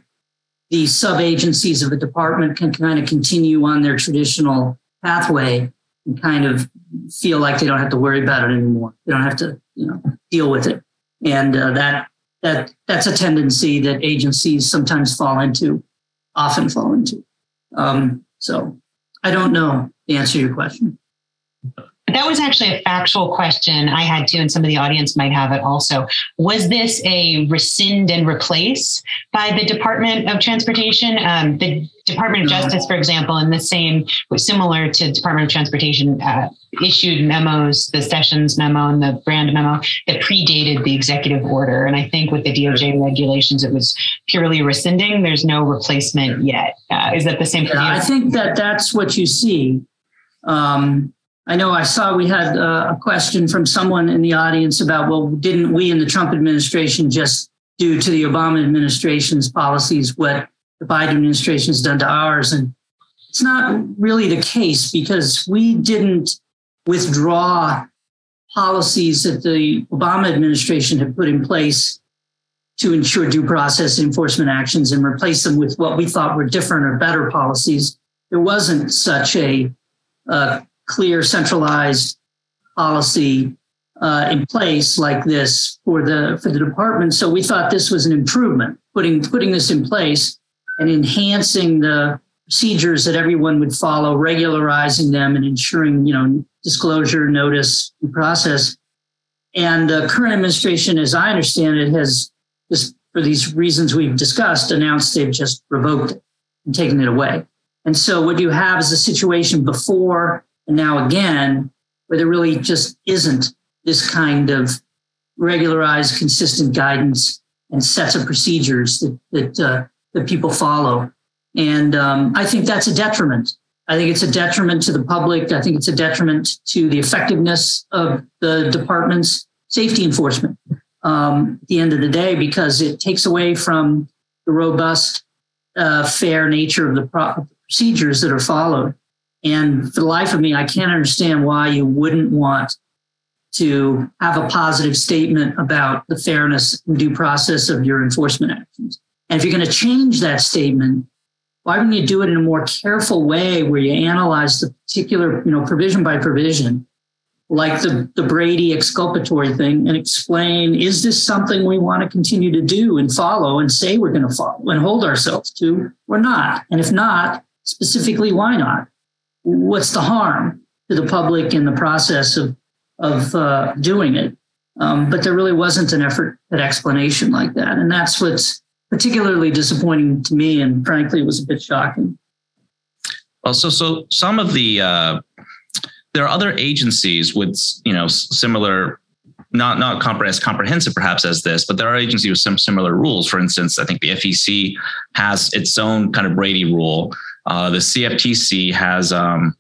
the sub agencies of the department can kind of continue on their traditional pathway and kind of feel like they don't have to worry about it anymore. They don't have to, you know, deal with it and uh, that that that's a tendency that agencies sometimes fall into, often fall into. Um, so I don't know the answer to your question. That was actually a factual question I had too, and some of the audience might have it also. Was this a rescind and replace by the Department of Transportation? Um, the Department of Justice, for example, in the same, similar to Department of Transportation, uh, issued memos, the Sessions memo and the Brand memo that predated the executive order. And I think with the DOJ regulations, it was purely rescinding. There's no replacement yet. Uh, is that the same for yeah, you? I think that that's what you see. Um, I know I saw we had uh, a question from someone in the audience about, well, didn't we in the Trump administration just do to the Obama administration's policies what the Biden administration has done to ours? And it's not really the case because we didn't withdraw policies that the Obama administration had put in place to ensure due process enforcement actions and replace them with what we thought were different or better policies. There wasn't such a uh, clear centralized policy uh, in place like this for the for the department. So we thought this was an improvement, putting putting this in place and enhancing the procedures that everyone would follow, regularizing them and ensuring, you know, disclosure, notice, and process. And the current administration, as I understand it, has just for these reasons we've discussed, announced they've just revoked it and taken it away. And so what you have is a situation before now again, where there really just isn't this kind of regularized, consistent guidance and sets of procedures that that, uh, that people follow. And um, I think that's a detriment. I think it's a detriment to the public. I think it's a detriment to the effectiveness of the department's safety enforcement um, at the end of the day because it takes away from the robust, uh, fair nature of the pro- procedures that are followed. And for the life of me, I can't understand why you wouldn't want to have a positive statement about the fairness and due process of your enforcement actions. And if you're going to change that statement, why wouldn't you do it in a more careful way where you analyze the particular, you know, provision by provision, like the, the Brady exculpatory thing, and explain, is this something we want to continue to do and follow and say we're going to follow and hold ourselves to or not? And if not, specifically, why not? What's the harm to the public in the process of of uh, doing it? Um, but there really wasn't an effort at explanation like that, and that's what's particularly disappointing to me. And frankly, it was a bit shocking. Well, so so some of the uh, there are other agencies with you know similar not not as comprehensive perhaps as this, but there are agencies with some similar rules. For instance, I think the FEC has its own kind of Brady rule uh, the CFTC has um,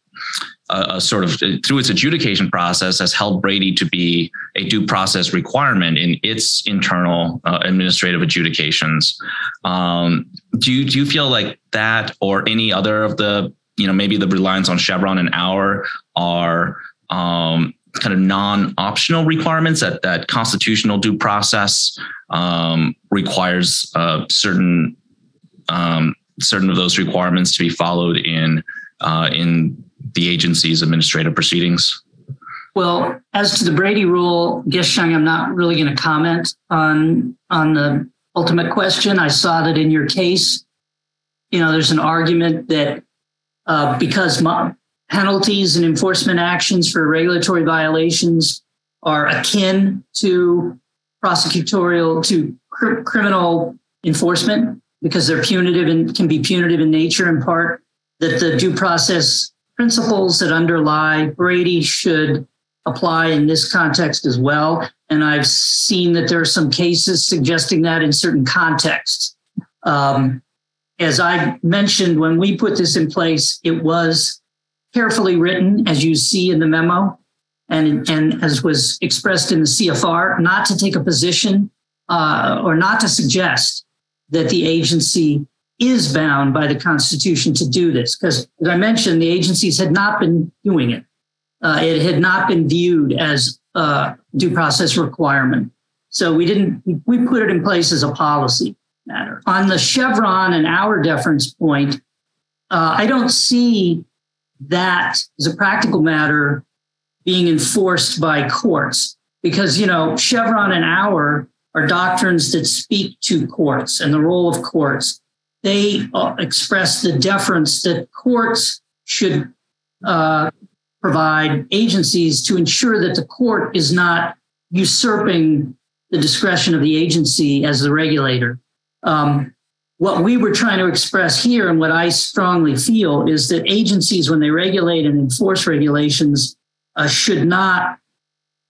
a, a, sort of through its adjudication process has held Brady to be a due process requirement in its internal uh, administrative adjudications. Um, do you do you feel like that or any other of the you know maybe the reliance on Chevron and Auer are um, kind of non-optional requirements that that constitutional due process um, requires uh, certain um, certain of those requirements to be followed in uh, in the agency's administrative proceedings? Well, as to the Brady rule, Gish-Chung, I'm not really going to comment on on the ultimate question. I saw that in your case, you know, there's an argument that uh, because penalties and enforcement actions for regulatory violations are akin to prosecutorial to cr- criminal enforcement, because they're punitive and can be punitive in nature in part, that the due process principles that underlie Brady should apply in this context as well. And I've seen that there are some cases suggesting that in certain contexts. Um, as I mentioned, when we put this in place, it was carefully written, as you see in the memo. and, and as was expressed in the CFR, not to take a position uh, or not to suggest that the agency is bound by the Constitution to do this. Because, as I mentioned, the agencies had not been doing it. Uh, it had not been viewed as a due process requirement. So we didn't, we put it in place as a policy matter. On the Chevron and Auer deference point, uh, I don't see that as a practical matter being enforced by courts because, you know, Chevron and Auer are doctrines that speak to courts and the role of courts. They uh, express the deference that courts should uh, provide agencies to ensure that the court is not usurping the discretion of the agency as the regulator. Um, what we were trying to express here and what I strongly feel is that agencies, when they regulate and enforce regulations, uh, should not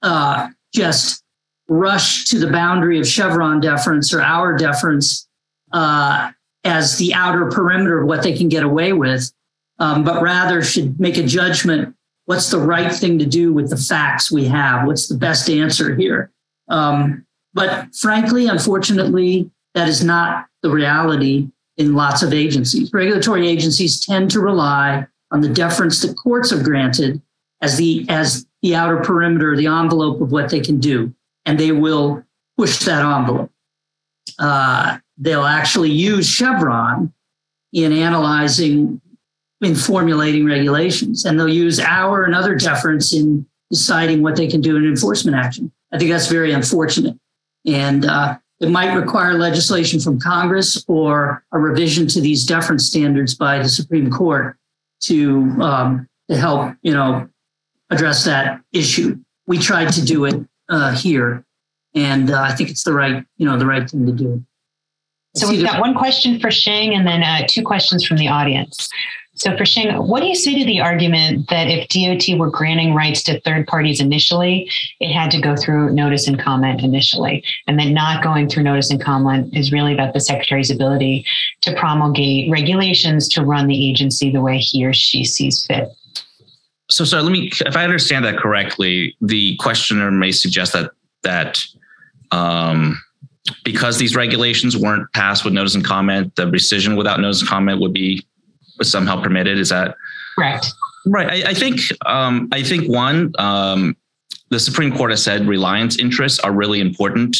uh, just rush to the boundary of Chevron deference or Auer deference uh, as the outer perimeter of what they can get away with, um, but rather should make a judgment what's the right thing to do with the facts we have? What's the best answer here? Um, but frankly, unfortunately, that is not the reality in lots of agencies. Regulatory agencies tend to rely on the deference that courts have granted as the as the outer perimeter, the envelope of what they can do, and they will push that envelope. Uh, they'll actually use Chevron in analyzing, in formulating regulations, and they'll use Auer and other deference in deciding what they can do in enforcement action. I think that's very unfortunate, and uh, it might require legislation from Congress or a revision to these deference standards by the Supreme Court to um, to help you know address that issue. We tried to do it uh, here, and uh, I think it's the right, you know, the right thing to do. So we've got one question for Sheng, and then uh, two questions from the audience. So for Sheng, what do you say to the argument that if DOT were granting rights to third parties initially, it had to go through notice and comment initially, and that not going through notice and comment is really about the secretary's ability to promulgate regulations to run the agency the way he or she sees fit? So so let me if i understand that correctly the questioner may suggest that that um, because these regulations weren't passed with notice and comment the rescission without notice and comment would be somehow permitted. Is that correct. Right. I, I think um, i think one um, the supreme court has said reliance interests are really important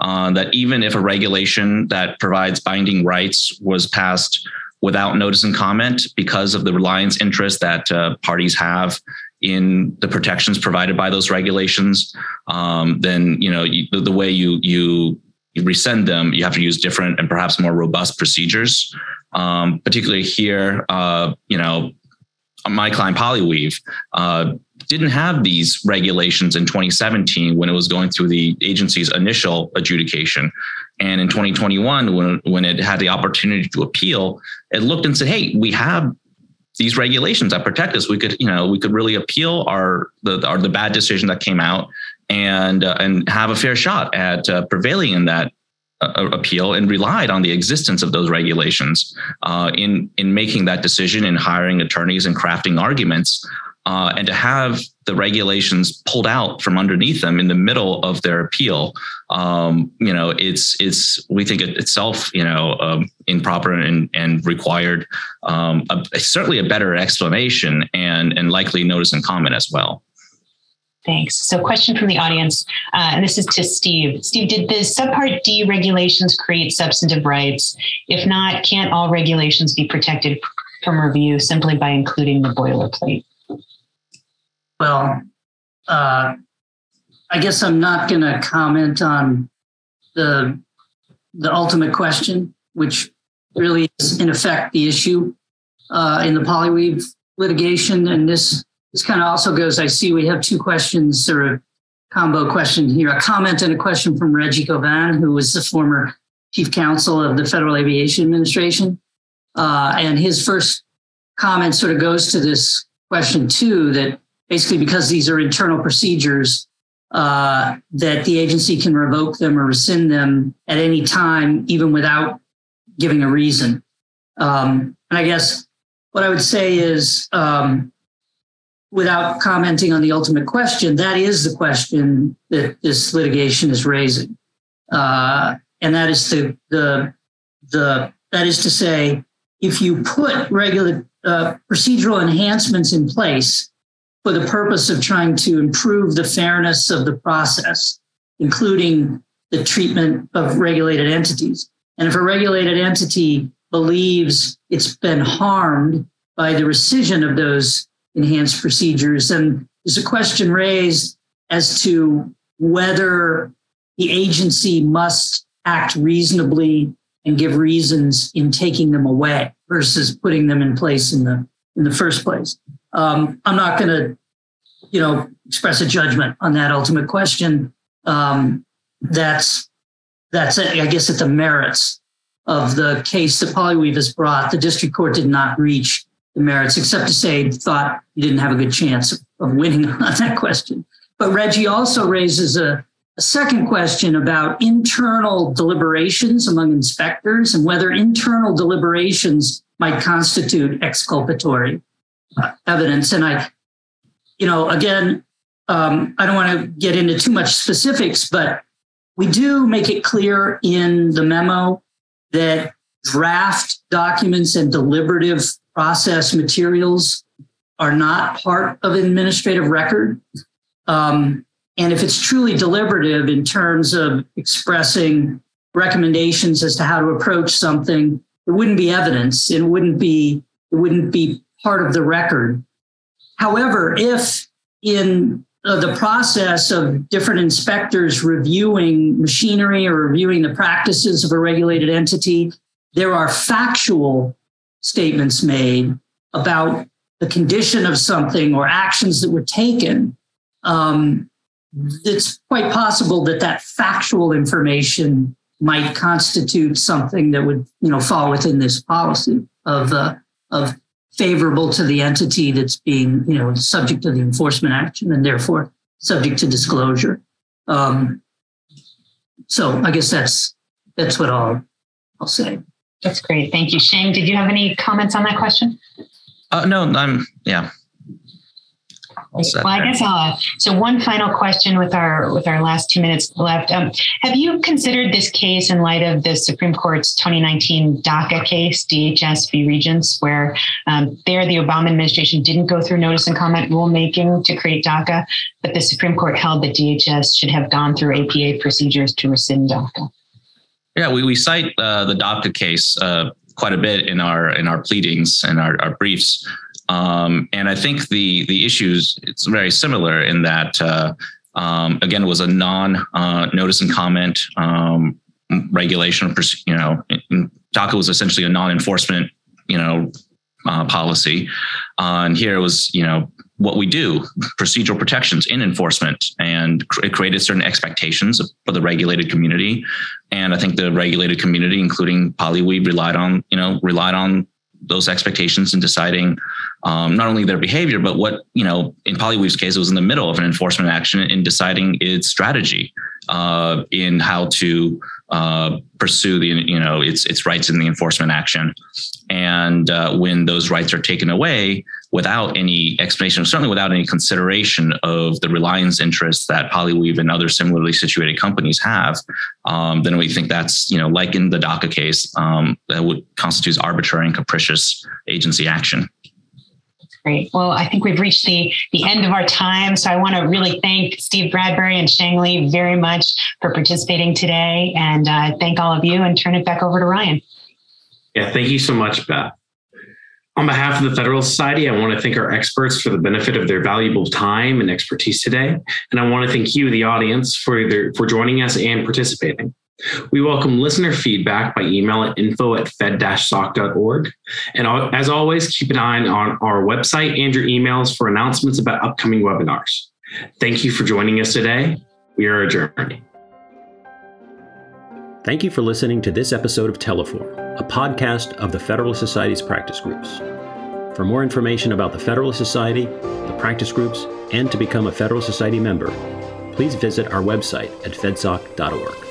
uh, that even if a regulation that provides binding rights was passed without notice and comment because of the reliance interest that uh, parties have in the protections provided by those regulations, um, then you know you, the, the, way you you rescind them, you have to use different and perhaps more robust procedures. Um, particularly here, uh, you know, my client Polyweave uh, didn't have these regulations in 2017 when it was going through the agency's initial adjudication. And in 2021, when, when it had the opportunity to appeal, it looked and said, hey, we have these regulations that protect us. We could, you know, we could really appeal our the our, the bad decision that came out and uh, and have a fair shot at uh, prevailing in that uh, appeal and relied on the existence of those regulations uh, in in making that decision in hiring attorneys and crafting arguments uh, and to have the regulations pulled out from underneath them in the middle of their appeal, um, you know, it's it's we think it itself, you know, um, improper and and required um, a, certainly a better explanation and and likely notice and comment as well. Thanks. So, question from the audience, uh, and this is to Steve. Steve, did the Subpart D regulations create substantive rights? If not, can't all regulations be protected from review simply by including the boilerplate? Well, uh, I guess I'm not going to comment on the the ultimate question, which really is in effect the issue uh, in the Polyweave litigation. And this this kind of also goes. I see we have two questions or a combo question here: a comment and a question from Reggie Govan, who was the former chief counsel of the Federal Aviation Administration. Uh, and his first comment sort of goes to this question too that basically because these are internal procedures uh, that the agency can revoke them or rescind them at any time, even without giving a reason. Um, and I guess what I would say is um, without commenting on the ultimate question, that is the question that this litigation is raising, uh, and that is the the the that is to say, if you put regular uh, procedural enhancements in place for the purpose of trying to improve the fairness of the process, including the treatment of regulated entities, and if a regulated entity believes it's been harmed by the rescission of those enhanced procedures. then there's a question raised as to whether the agency must act reasonably and give reasons in taking them away versus putting them in place in the in the first place. Um, I'm not going to, you know, express a judgment on that ultimate question. Um, that's that's I guess at the merits of the case that Polyweave has brought. The district court did not reach the merits, except to say thought you didn't have a good chance of winning on that question. But Reggie also raises a, a second question about internal deliberations among inspectors and whether internal deliberations might constitute exculpatory evidence. And I, you know, again, um, I don't want to get into too much specifics, but we do make it clear in the memo that draft documents and deliberative process materials are not part of administrative record. Um, and if it's truly deliberative in terms of expressing recommendations as to how to approach something, it wouldn't be evidence. It wouldn't be it wouldn't be part of the record. However, if in uh, the process of different inspectors reviewing machinery or reviewing the practices of a regulated entity, there are factual statements made about the condition of something or actions that were taken. Um, it's quite possible that that factual information might constitute something that would, you know, fall within this policy of uh, of favorable to the entity that's being, you know, subject to the enforcement action and therefore subject to disclosure. Um, so I guess that's that's what I'll I'll say. That's great. Thank you. Sheng, did you have any comments on that question? Uh, no, I'm yeah. Well, I guess I'll. Uh, so one final question with our with our last two minutes left. Um, have you considered this case in light of the Supreme Court's 2019 DACA case, DHS v. Regents, where um, there the Obama administration didn't go through notice and comment rulemaking to create DACA, but the Supreme Court held that DHS should have gone through APA procedures to rescind DACA? Yeah, we, we cite uh, the DACA case uh, quite a bit in our in our pleadings and our, our briefs. Um, and I think the the issues it's very similar in that uh, um, again it was a non uh, notice and comment um, regulation. You know, DACA was essentially a non enforcement you know uh, policy, uh, and here it was you know what we do procedural protections in enforcement and it created certain expectations for the regulated community and i think the regulated community including polyweave relied on you know relied on those expectations in deciding um, not only their behavior, but what, you know, in Polyweave's case, it was in the middle of an enforcement action in deciding its strategy uh, in how to uh, pursue the, you know, its, its rights in the enforcement action. And uh, when those rights are taken away without any explanation, certainly without any consideration of the reliance interests that Polyweave and other similarly situated companies have, um, then we think that's, you know, like in the DACA case, um, that would constitute arbitrary and capricious agency action. Great. Well, I think we've reached the, the end of our time. So I want to really thank Steve Bradbury and Sheng Li very much for participating today and uh, thank all of you and turn it back over to Ryan. Yeah, thank you so much, Beth. On behalf of the Federal Society, I want to thank our experts for the benefit of their valuable time and expertise today. And I want to thank you, the audience, for, their, for joining us and participating. We welcome listener feedback by email at info at fed-soc.org. And as always, keep an eye on our website and your emails for announcements about upcoming webinars. Thank you for joining us today. We are adjourned. Thank you for listening to this episode of Teleforum, a podcast of the Federalist Society's practice groups. For more information about the Federalist Society, the practice groups, and to become a Federalist Society member, please visit our website at fedsoc.org.